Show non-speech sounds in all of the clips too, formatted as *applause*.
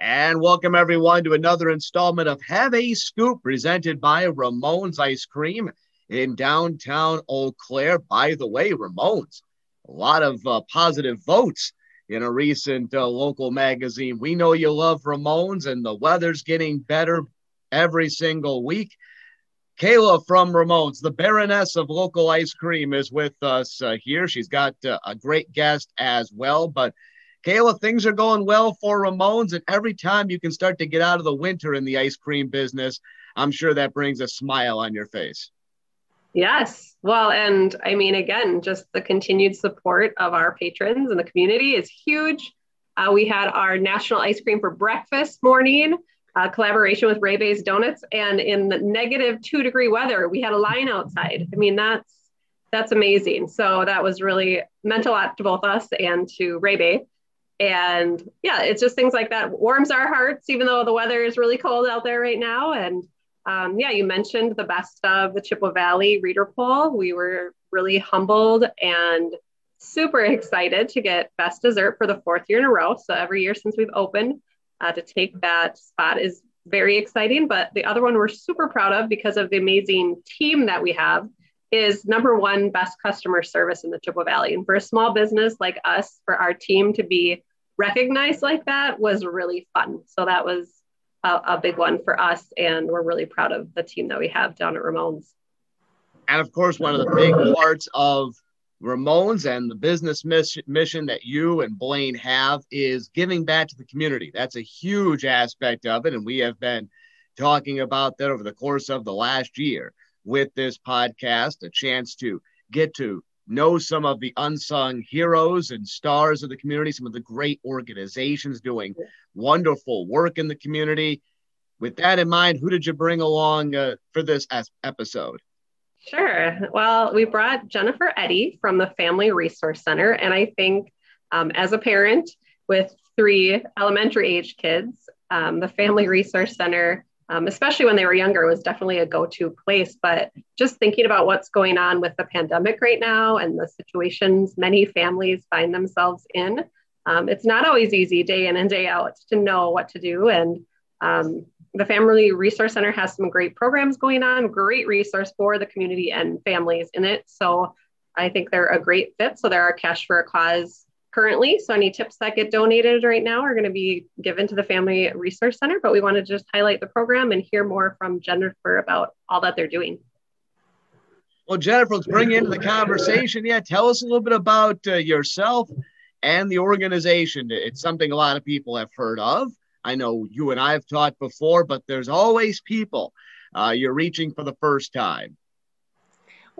And welcome everyone to another installment of Have a Scoop presented by Ramones Ice Cream in downtown Eau Claire. By the way, Ramones, a lot of uh, positive votes in a recent uh, local magazine. We know you love Ramones, and the weather's getting better every single week. Kayla from Ramones, the Baroness of local ice cream, is with us uh, here. She's got uh, a great guest as well, but Kayla, things are going well for Ramones, and every time you can start to get out of the winter in the ice cream business, I'm sure that brings a smile on your face. Yes. Well, and I mean, again, just the continued support of our patrons and the community is huge. Uh, we had our National Ice Cream for Breakfast morning, uh, collaboration with Ray Bay's Donuts, and in the negative two degree weather, we had a line outside. I mean, that's that's amazing. So that was really meant a lot to both us and to Ray Bay and yeah, it's just things like that warms our hearts, even though the weather is really cold out there right now. And um, yeah, you mentioned the best of the Chippewa Valley reader poll. We were really humbled and super excited to get best dessert for the fourth year in a row. So every year since we've opened, uh, to take that spot is very exciting. But the other one we're super proud of because of the amazing team that we have is number one best customer service in the Chippewa Valley. And for a small business like us, for our team to be recognized like that was really fun. So that was a, a, big one for us. And we're really proud of the team that we have down at Ramones. And of course, one of the big parts of Ramones and the business mission that you and Blaine have is giving back to the community. That's a huge aspect of it. And we have been talking about that over the course of the last year with this podcast, a chance to get to know some of the unsung heroes and stars of the community, some of the great organizations doing wonderful work in the community. With that in mind, who did you bring along uh, for this as- episode? Sure. Well, we brought Jennifer Eddy from the Family Resource Center. And I think um, as a parent with three elementary age kids, um, the Family Resource Center um, especially when they were younger, was definitely a go to place. But just thinking about what's going on with the pandemic right now and the situations many families find themselves in, um, it's not always easy day in and day out to know what to do. And um, the Family Resource Center has some great programs going on, great resource for the community and families in it. So I think they're a great fit. So there are Cash for a Cause currently. So any tips that get donated right now are going to be given to the Family Resource Center, but we want to just highlight the program and hear more from Jennifer about all that they're doing. Well, Jennifer, let's bring into the conversation. Yeah, tell us a little bit about uh, yourself and the organization. It's something a lot of people have heard of. I know you and I have talked before, but there's always people uh, you're reaching for the first time.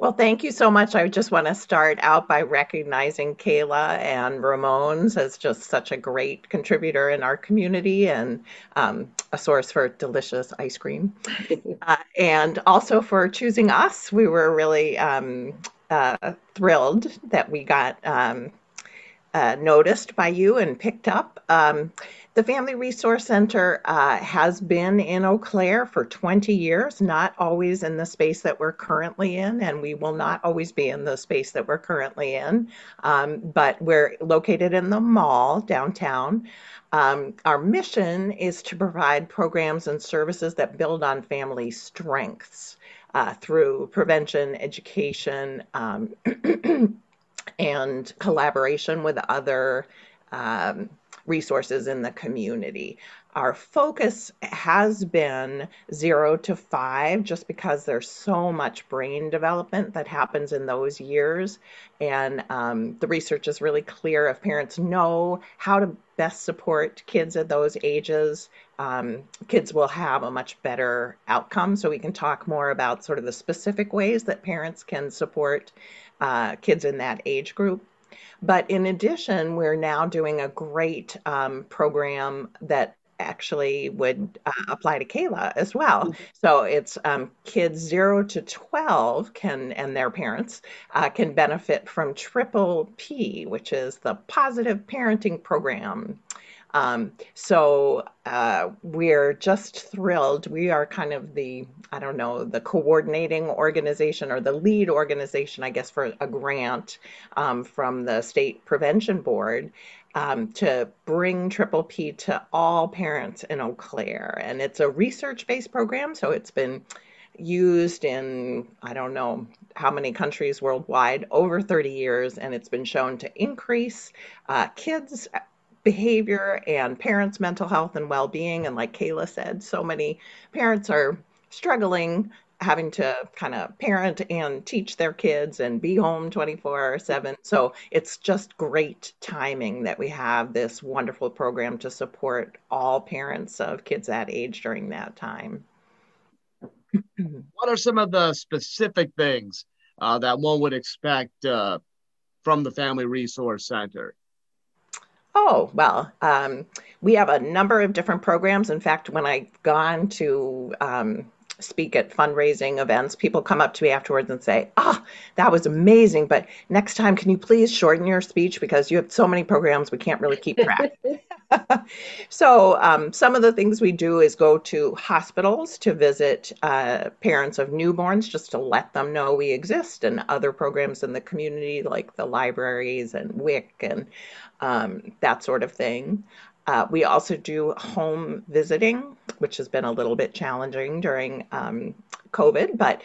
Well, thank you so much. I just want to start out by recognizing Kayla and Ramones as just such a great contributor in our community and um, a source for delicious ice cream. *laughs* uh, and also for choosing us. We were really um, uh, thrilled that we got um, uh, noticed by you and picked up. Um, the Family Resource Center uh, has been in Eau Claire for 20 years, not always in the space that we're currently in, and we will not always be in the space that we're currently in. Um, but we're located in the mall downtown. Um, our mission is to provide programs and services that build on family strengths uh, through prevention, education, um, *clears throat* and collaboration with other. Um, resources in the community. Our focus has been zero to five just because there's so much brain development that happens in those years. And um, the research is really clear if parents know how to best support kids at those ages, um, kids will have a much better outcome. So we can talk more about sort of the specific ways that parents can support uh, kids in that age group. But in addition, we're now doing a great um, program that actually would uh, apply to Kayla as well. Mm-hmm. So it's um, kids zero to 12 can, and their parents uh, can benefit from Triple P, which is the Positive Parenting Program. Um, so uh, we're just thrilled. We are kind of the, I don't know, the coordinating organization or the lead organization, I guess, for a grant um, from the State Prevention Board. um, to bring Triple P to all parents in Eau Claire. And it's a research based program, so it's been used in, I don't know how many countries worldwide, over 30 years, and it's been shown to increase uh, kids' behavior and parents' mental health and well being. And like Kayla said, so many parents are struggling having to kind of parent and teach their kids and be home 24 7. So it's just great timing that we have this wonderful program to support all parents of kids that age during that time. what are some of the specific things uh, that one would expect uh, from the Family Resource Center? Oh, well, um, we have a number of different programs. In fact, when I've gone to um, speak at fundraising events, people come up to me afterwards and say, Ah, oh, that was amazing. But next time, can you please shorten your speech because you have so many programs, we can't really keep track. *laughs* so, um, some of the things we do is go to hospitals to visit uh, parents of newborns just to let them know we exist, and other programs in the community like the libraries and WIC and um, that sort of thing. Uh, we also do home visiting, which has been a little bit challenging during um, COVID, but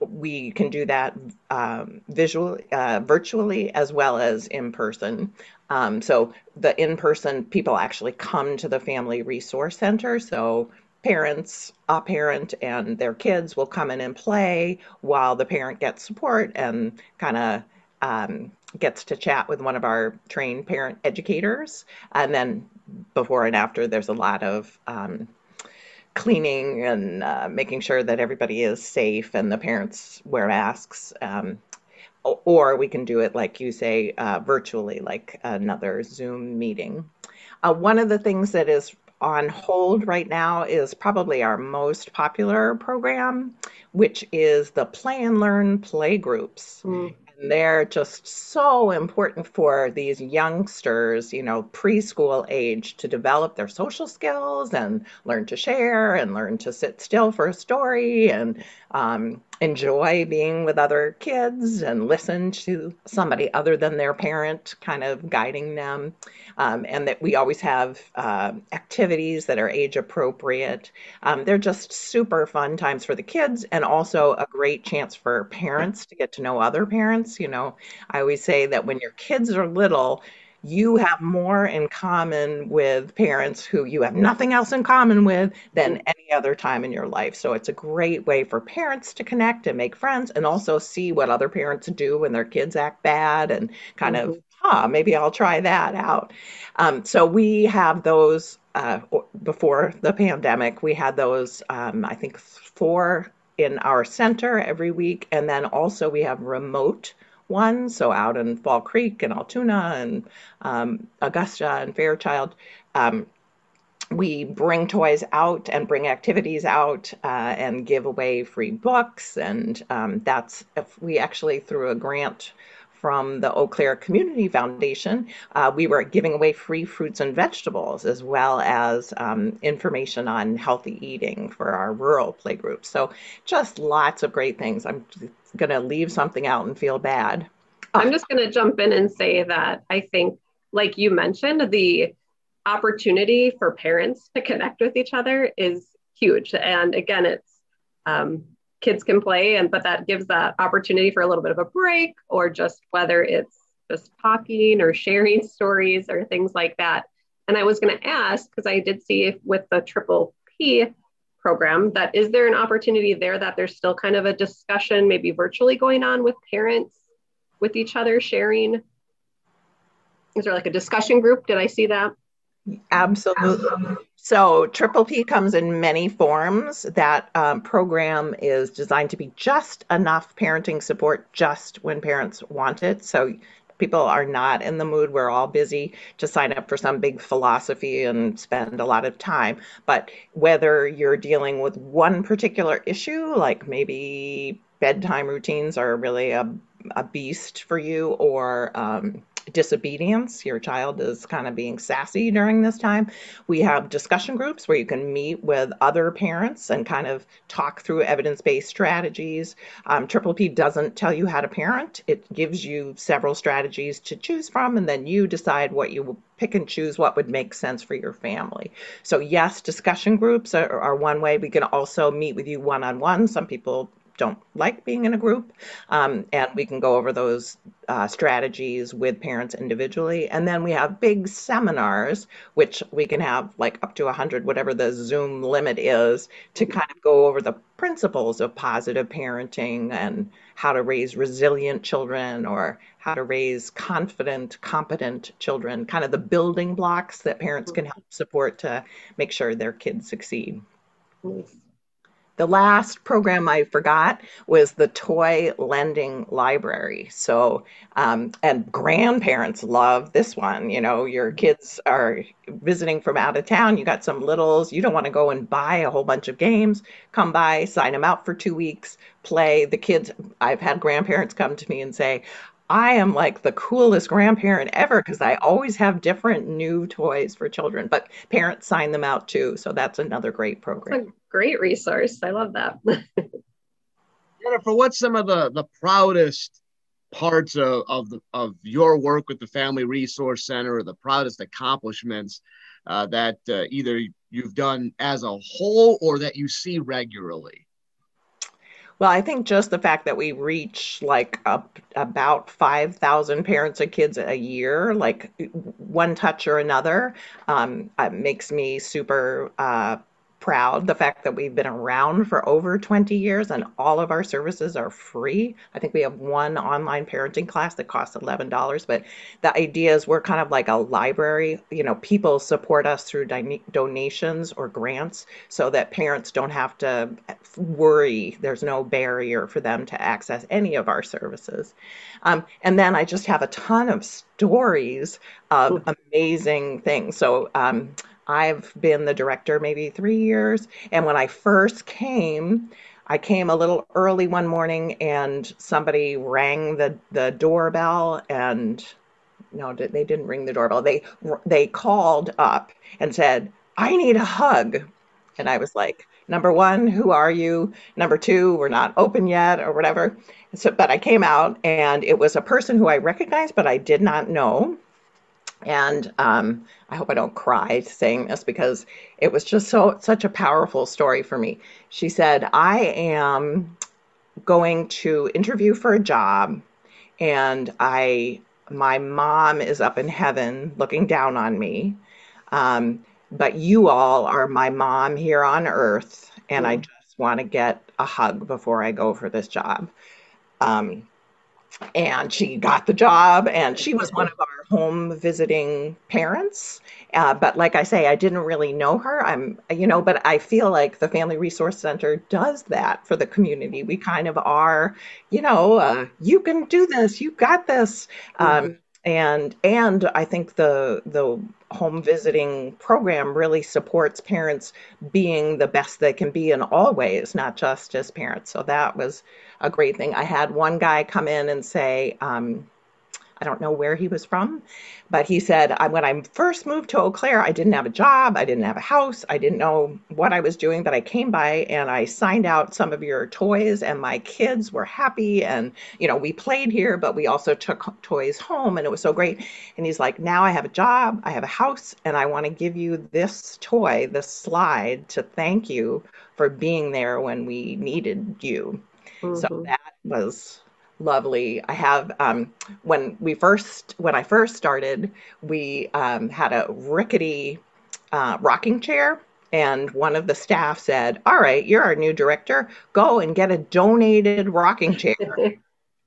we can do that um, visually, uh, virtually as well as in person. Um, so the in-person people actually come to the Family Resource Center. So parents, a parent, and their kids will come in and play while the parent gets support and kind of um, gets to chat with one of our trained parent educators. And then before and after, there's a lot of um, cleaning and uh, making sure that everybody is safe and the parents wear masks. Um, or we can do it, like you say, uh, virtually, like another Zoom meeting. Uh, one of the things that is on hold right now is probably our most popular program, which is the Play and Learn play groups. Mm they're just so important for these youngsters, you know, preschool age to develop their social skills and learn to share and learn to sit still for a story and um, enjoy being with other kids and listen to somebody other than their parent kind of guiding them. Um, and that we always have uh, activities that are age appropriate. Um, they're just super fun times for the kids and also a great chance for parents to get to know other parents. You know, I always say that when your kids are little, you have more in common with parents who you have nothing else in common with than any other time in your life. So it's a great way for parents to connect and make friends and also see what other parents do when their kids act bad and kind mm-hmm. of, ah, maybe I'll try that out. Um, so we have those uh, before the pandemic, we had those, um, I think, four in our center every week. And then also we have remote one. So out in Fall Creek and Altoona and um, Augusta and Fairchild, um, we bring toys out and bring activities out uh, and give away free books. And um, that's if we actually through a grant from the Eau Claire Community Foundation, uh, we were giving away free fruits and vegetables as well as um, information on healthy eating for our rural playgroups. So just lots of great things. I'm going to leave something out and feel bad. I'm just going to jump in and say that I think, like you mentioned, the opportunity for parents to connect with each other is huge. And again, it's um, kids can play and but that gives that opportunity for a little bit of a break or just whether it's just talking or sharing *laughs* stories or things like that. And i was going to ask because i did see with the triple p program that is there an opportunity there that there's still kind of a discussion maybe virtually going on with parents with each other sharing? Is there like a discussion group? Did i see that Absolutely. So, Triple P comes in many forms. That um, program is designed to be just enough parenting support just when parents want it. So, people are not in the mood. We're all busy to sign up for some big philosophy and spend a lot of time. But whether you're dealing with one particular issue, like maybe bedtime routines are really a, a beast for you, or um, disobedience, your child is kind of being sassy during this time. We have discussion groups where you can meet with other parents and kind of talk through evidence based strategies. Um, Triple P doesn't tell you how to parent, it gives you several strategies to choose from, and then you decide what you pick and choose what would make sense for your family. So, yes, discussion groups are, are one way. We can also meet with you one on one. Some people don't like being in a group. Um, and we can go over those uh, strategies with parents individually. And then we have big seminars, which we can have like up to 100, whatever the Zoom limit is, to kind of go over the principles of positive parenting and how to raise resilient children or how to raise confident, competent children, kind of the building blocks that parents can help support to make sure their kids succeed. The last program I forgot was the toy lending library. So, um, and grandparents love this one. You know, your kids are visiting from out of town, you got some littles, you don't want to go and buy a whole bunch of games. Come by, sign them out for two weeks, play. The kids, I've had grandparents come to me and say, I am like the coolest grandparent ever because I always have different new toys for children, but parents sign them out too. So that's another great program a great resource. I love that. *laughs* Jennifer, what's some of the the proudest parts of of, the, of your work with the Family Resource Center, or the proudest accomplishments uh, that uh, either you've done as a whole or that you see regularly? Well, I think just the fact that we reach like up about 5,000 parents of kids a year, like one touch or another, um, makes me super uh, proud the fact that we've been around for over 20 years and all of our services are free. I think we have one online parenting class that costs $11, but the idea is we're kind of like a library. You know, people support us through donations or grants so that parents don't have to worry. There's no barrier for them to access any of our services. Um, and then I just have a ton of stories of amazing things. So, um, I've been the director maybe three years. And when I first came, I came a little early one morning and somebody rang the, the doorbell and no, they didn't ring the doorbell. They they called up and said, "I need a hug." And I was like, "Number 1, who are you? Number 2, we're not open yet or whatever." So but I came out and it was a person who I recognized but I did not know. And um, I hope I don't cry saying this because it was just so such a powerful story for me. She said, "I am going to interview for a job, and I my mom is up in heaven looking down on me, um, but you all are my mom here on earth, and I mm. just want to get a hug before I go for this job." Um, and she got the job and she was one of our home visiting parents. Uh, but like i say i didn't really know her. I'm you know but i feel like the family resource center does that for the community. We kind of are you know uh, you can do this you got this. Um, mm-hmm. and and i think the the home visiting program really supports parents being the best they can be in all ways not just as parents. So that was a great thing. I had one guy come in and say, um, I don't know where he was from, but he said, when I first moved to Eau Claire, I didn't have a job, I didn't have a house, I didn't know what I was doing, but I came by and I signed out some of your toys, and my kids were happy. And, you know, we played here, but we also took toys home, and it was so great. And he's like, Now I have a job, I have a house, and I want to give you this toy, this slide to thank you for being there when we needed you. Mm-hmm. So that was lovely. I have um, when we first when I first started, we um, had a rickety uh, rocking chair. And one of the staff said, All right, you're our new director. Go and get a donated rocking chair. *laughs*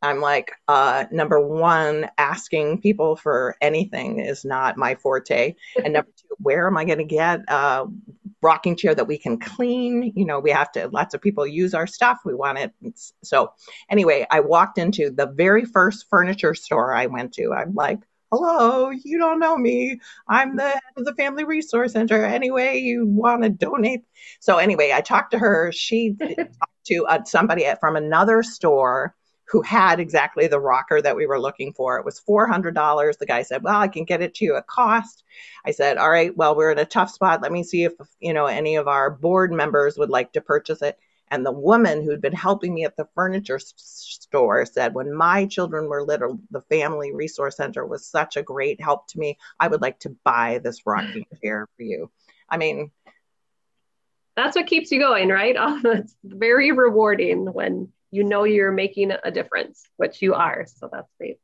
I'm like, uh, number one, asking people for anything is not my forte. And number two, where am I going to get a rocking chair that we can clean? You know, we have to, lots of people use our stuff. We want it. So, anyway, I walked into the very first furniture store I went to. I'm like, hello, you don't know me. I'm the head of the Family Resource Center. Anyway, you want to donate? So, anyway, I talked to her. She *laughs* talked to uh, somebody from another store who had exactly the rocker that we were looking for. It was $400. The guy said, Well, I can get it to you at cost. I said, All right, well, we're in a tough spot. Let me see if, you know, any of our board members would like to purchase it. And the woman who'd been helping me at the furniture store said, When my children were little, the Family Resource Center was such a great help to me. I would like to buy this rocking *sighs* chair for you. I mean, that's what keeps you going, right? Oh, *laughs* that's very rewarding when you know you're making a difference, which you are. So that's great.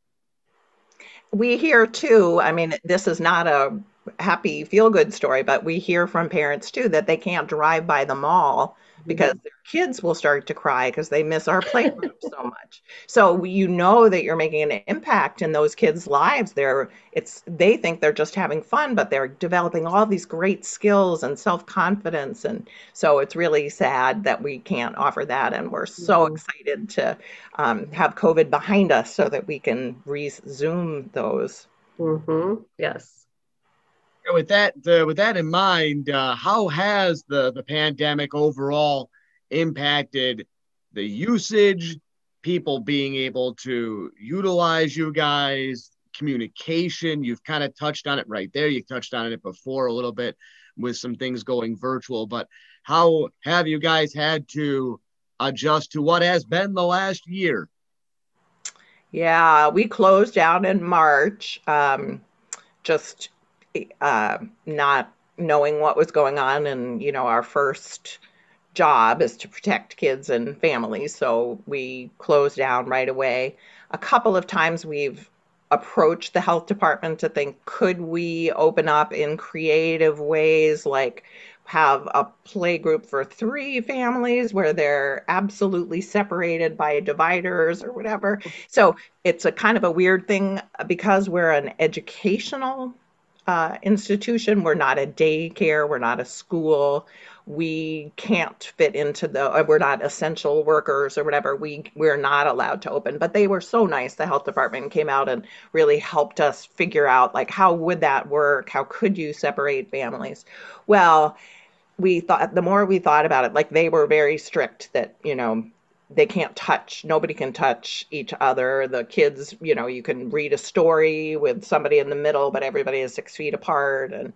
We hear too, I mean, this is not a happy feel good story, but we hear from parents too that they can't drive by the mall because their kids will start to cry because they miss our playgroup so much. So you know that you're making an impact in those kids' lives. They're it's they think they're just having fun, but they're developing all these great skills and self-confidence. And so it's really sad that we can't offer that. And we're so mm-hmm. excited to um, have COVID behind us so that we can resume those. Mm-hmm. Yes with that uh, with that in mind, uh, how has the the pandemic overall impacted the usage, people being able to utilize you guys, communication? You've kind of touched on it right there. You touched on it before a little bit with some things going virtual, but how have you guys had to adjust to what has been the last year? Yeah, we closed down in March. Um, just uh, not knowing what was going on and you know our first job is to protect kids and families. So we closed down right away. A couple of times we've approached the health department to think could we open up in creative ways like have a play group for three families where they're absolutely separated by dividers or whatever? So it's a kind of a weird thing because we're an educational uh, institution. We're not a daycare. We're not a school. We can't fit into the. Uh, we're not essential workers or whatever. We we're not allowed to open. But they were so nice. The health department came out and really helped us figure out like how would that work? How could you separate families? Well, we thought the more we thought about it, like they were very strict that you know they can't touch nobody can touch each other. The kids you know you can read a story with somebody in the middle but everybody is six feet apart. And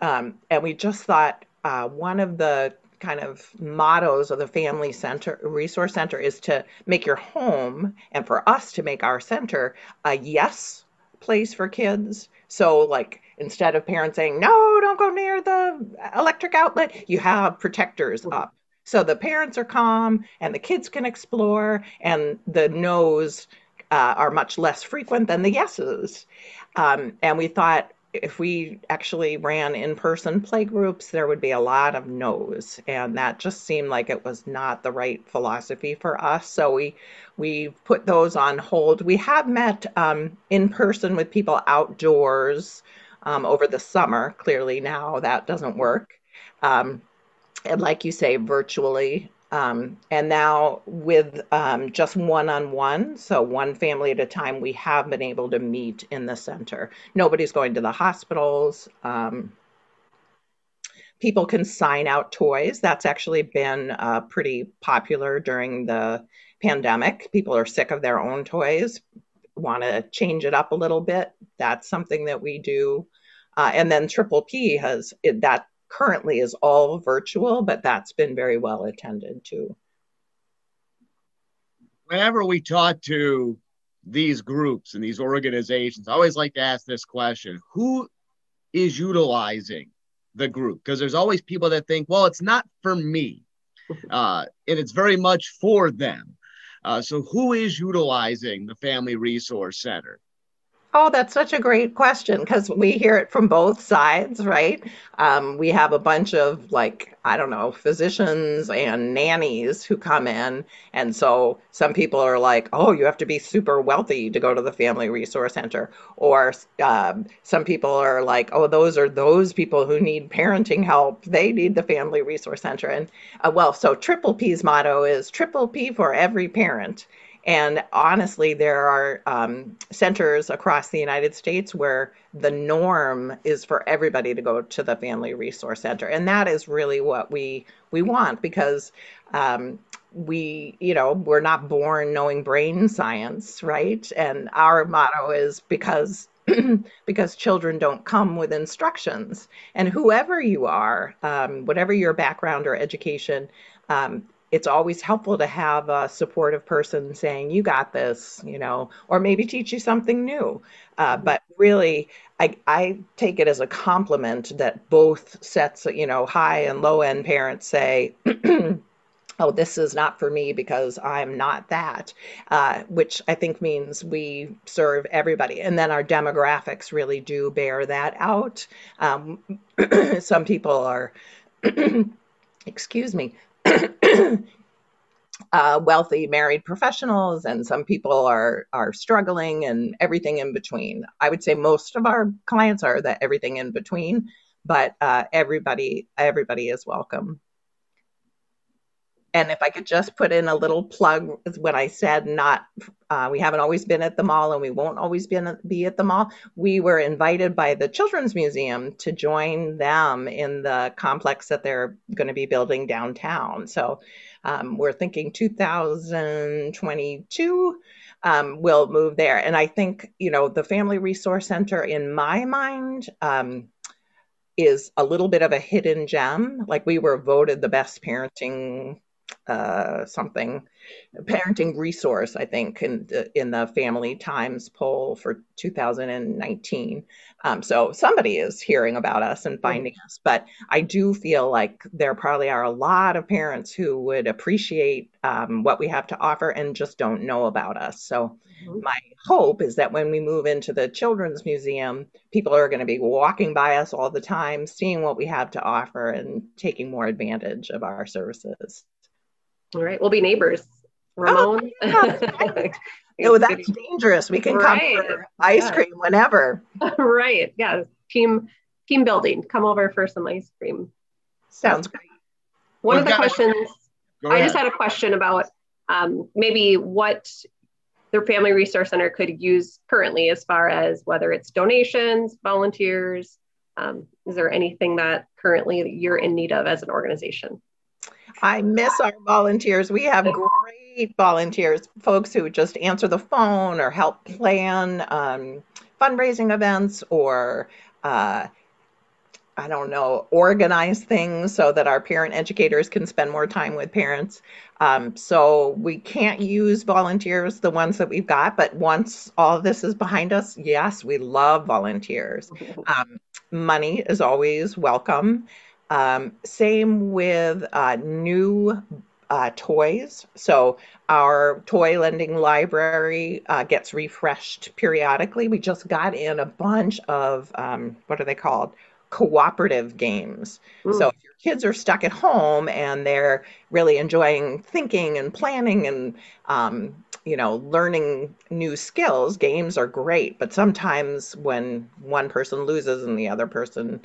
um, and we just thought uh, one of the kind of mottos of the family center resource center is to make your home and for us to make our center a yes place for kids. So like instead of parents saying no don't go near the electric outlet you have protectors up so the parents are calm and the kids can explore, and the no's uh, are much less frequent than the yeses. Um, and we thought if we actually ran in person play groups, there would be a lot of no's. And that just seemed like it was not the right philosophy for us. So we, we put those on hold. We have met um, in person with people outdoors um, over the summer. Clearly, now that doesn't work. Um, and like you say, virtually. Um, and now with um, just one on one, so one family at a time, we have been able to meet in the center. Nobody's going to the hospitals. Um, people can sign out toys. That's actually been uh, pretty popular during the pandemic. People are sick of their own toys, want to change it up a little bit. That's something that we do. Uh, and then Triple P has that currently is all virtual, but that's been very well attended to. Whenever we talk to these groups and these organizations, I always like to ask this question Who is utilizing the group? Because there's always people that think, well, it's not for me, uh, and it's very much for them. Uh, so, who is utilizing the Family Resource Center? Oh, that's such a great question because we hear it from both sides, right? Um, we have a bunch of, like, I don't know, physicians and nannies who come in. And so some people are like, oh, you have to be super wealthy to go to the Family Resource Center. Or um, some people are like, oh, those are those people who need parenting help. They need the Family Resource Center. And uh, well, so Triple P's motto is Triple P for every parent. And honestly, there are um, centers across the United States where the norm is for everybody to go to the Family Resource Center, and that is really what we we want because um, we, you know, we're not born knowing brain science, right? And our motto is because *clears throat* because children don't come with instructions. And whoever you are, um, whatever your background or education, um, it's always helpful to have a supportive person saying, You got this, you know, or maybe teach you something new. Uh, but really, I, I take it as a compliment that both sets, you know, high and low end parents say, *clears throat* oh, this is not for me because I'm not that, uh, which I think means we serve everybody. And then our demographics really do bear that out. Um, *clears throat* some people are, *clears throat* excuse me, *coughs* uh, wealthy married professionals, and some people are are struggling, and everything in between. I would say most of our clients are that everything in between, but uh, everybody everybody is welcome. And if I could just put in a little plug when I said not, uh, we haven't always been at the mall and we won't always be, be at the mall. We were invited by the Children's Museum to join them in the complex that they're going to be building downtown. So um, we're thinking 2022 um, we'll move there. And I think, you know, the Family Resource Center, in my mind, um, is a little bit of a hidden gem. Like we were voted the best parenting uh, something parenting resource, I think, in the, in the Family Times poll for 2019. Um, so somebody is hearing about us and finding mm-hmm. us. But I do feel like there probably are a lot of parents who would appreciate um, what we have to offer and just don't know about us. So mm-hmm. my hope is that when we move into the Children's Museum, people are going to be walking by us all the time, seeing what we have to offer and taking more advantage of our services. All right, we'll be neighbors. Oh, Ramon. Oh, *laughs* oh that's dangerous. We can right. come for ice yeah. cream whenever. *laughs* right. Yeah. Team team building. Come over for some ice cream. Sounds great. One We've of the questions I just had a question about um, maybe what their family resource center could use currently as far as whether it's donations, volunteers. Um, is there anything that currently you're in need of as an organization? I miss our volunteers. We have great volunteers, folks who just answer the phone or help plan um, fundraising events or uh, I don't know, organize things so that our parent educators can spend more time with parents. Um, so we can't use volunteers, the ones that we've got, but once all this is behind us, yes, we love volunteers. *laughs* Um, money is always welcome. Um, same with uh, new uh, toys. So our toy lending library uh, gets refreshed periodically. We just got in a bunch of um, what are they called? Cooperative games. Mm. So if your kids are stuck at home and they're really enjoying thinking and planning and um, you know learning new skills, games are great. But sometimes when one person loses and the other person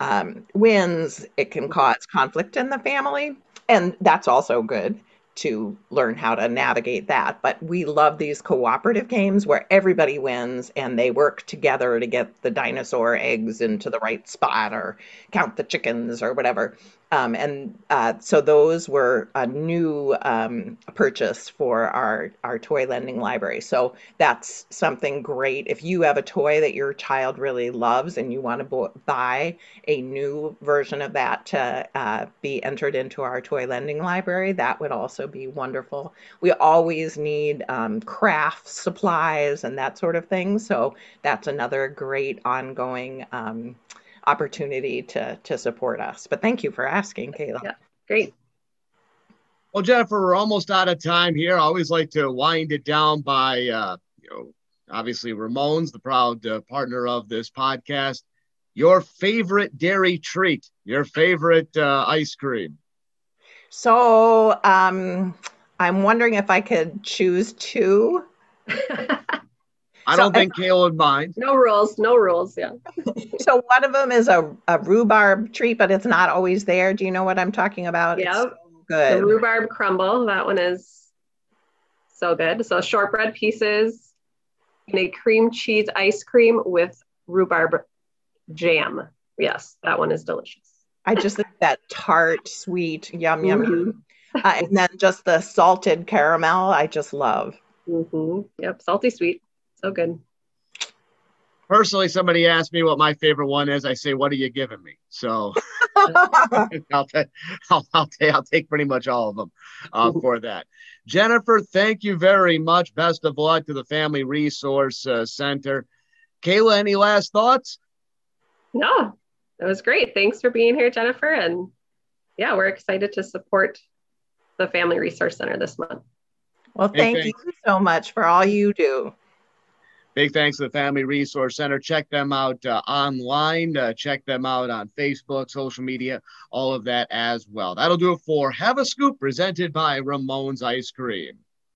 um, wins, it can cause conflict in the family. And that's also good to learn how to navigate that. But we love these cooperative games where everybody wins and they work together to get the dinosaur eggs into the right spot or count the chickens or whatever. Um, and uh, so those were a new um, purchase for our, our toy lending library. So that's something great. If you have a toy that your child really loves and you want to bo- buy a new version of that to uh, be entered into our toy lending library, that would also be wonderful. We always need um, craft supplies and that sort of thing. So that's another great ongoing um, opportunity to to support us. But thank you for asking, Kayla. Yeah, great. Well, Jennifer, we're almost out of time here. I always like to wind it down by, uh, you know, obviously Ramones the proud uh, partner of this podcast. Your favorite dairy treat, your favorite uh, ice cream. So um, I'm wondering if I could choose two. *laughs* I don't think Kayla would mind. No rules, no rules. Yeah. so one of them is a, a rhubarb treat, but it's not always there. Do you know what I'm talking about? Yeah. So good. The rhubarb crumble. That one is so good. So shortbread pieces in a cream cheese ice cream with rhubarb jam. Yes, that one is delicious. I just think that tart, sweet, yum, yum, mm-hmm. yum. uh, and then just the salted caramel, I just love. Mm-hmm. Yep, salty sweet, so good. Personally, somebody asked me what my favorite one is. I say, "What are you giving me?" So *laughs* I'll, t- I'll, I'll, t- I'll take pretty much all of them uh, for that. Jennifer, thank you very much. Best of luck to the Family Resource uh, Center. Kayla, any last thoughts? No, that was great. Thanks for being here, Jennifer. And yeah, we're excited to support the Family Resource Center this month. Well, thank you so much for all you do. Big thanks to the Family Resource Center. Check them out uh, online. Uh, check them out on Facebook, social media, all of that as well. That'll do it for Have a Scoop presented by Ramones Ice Cream.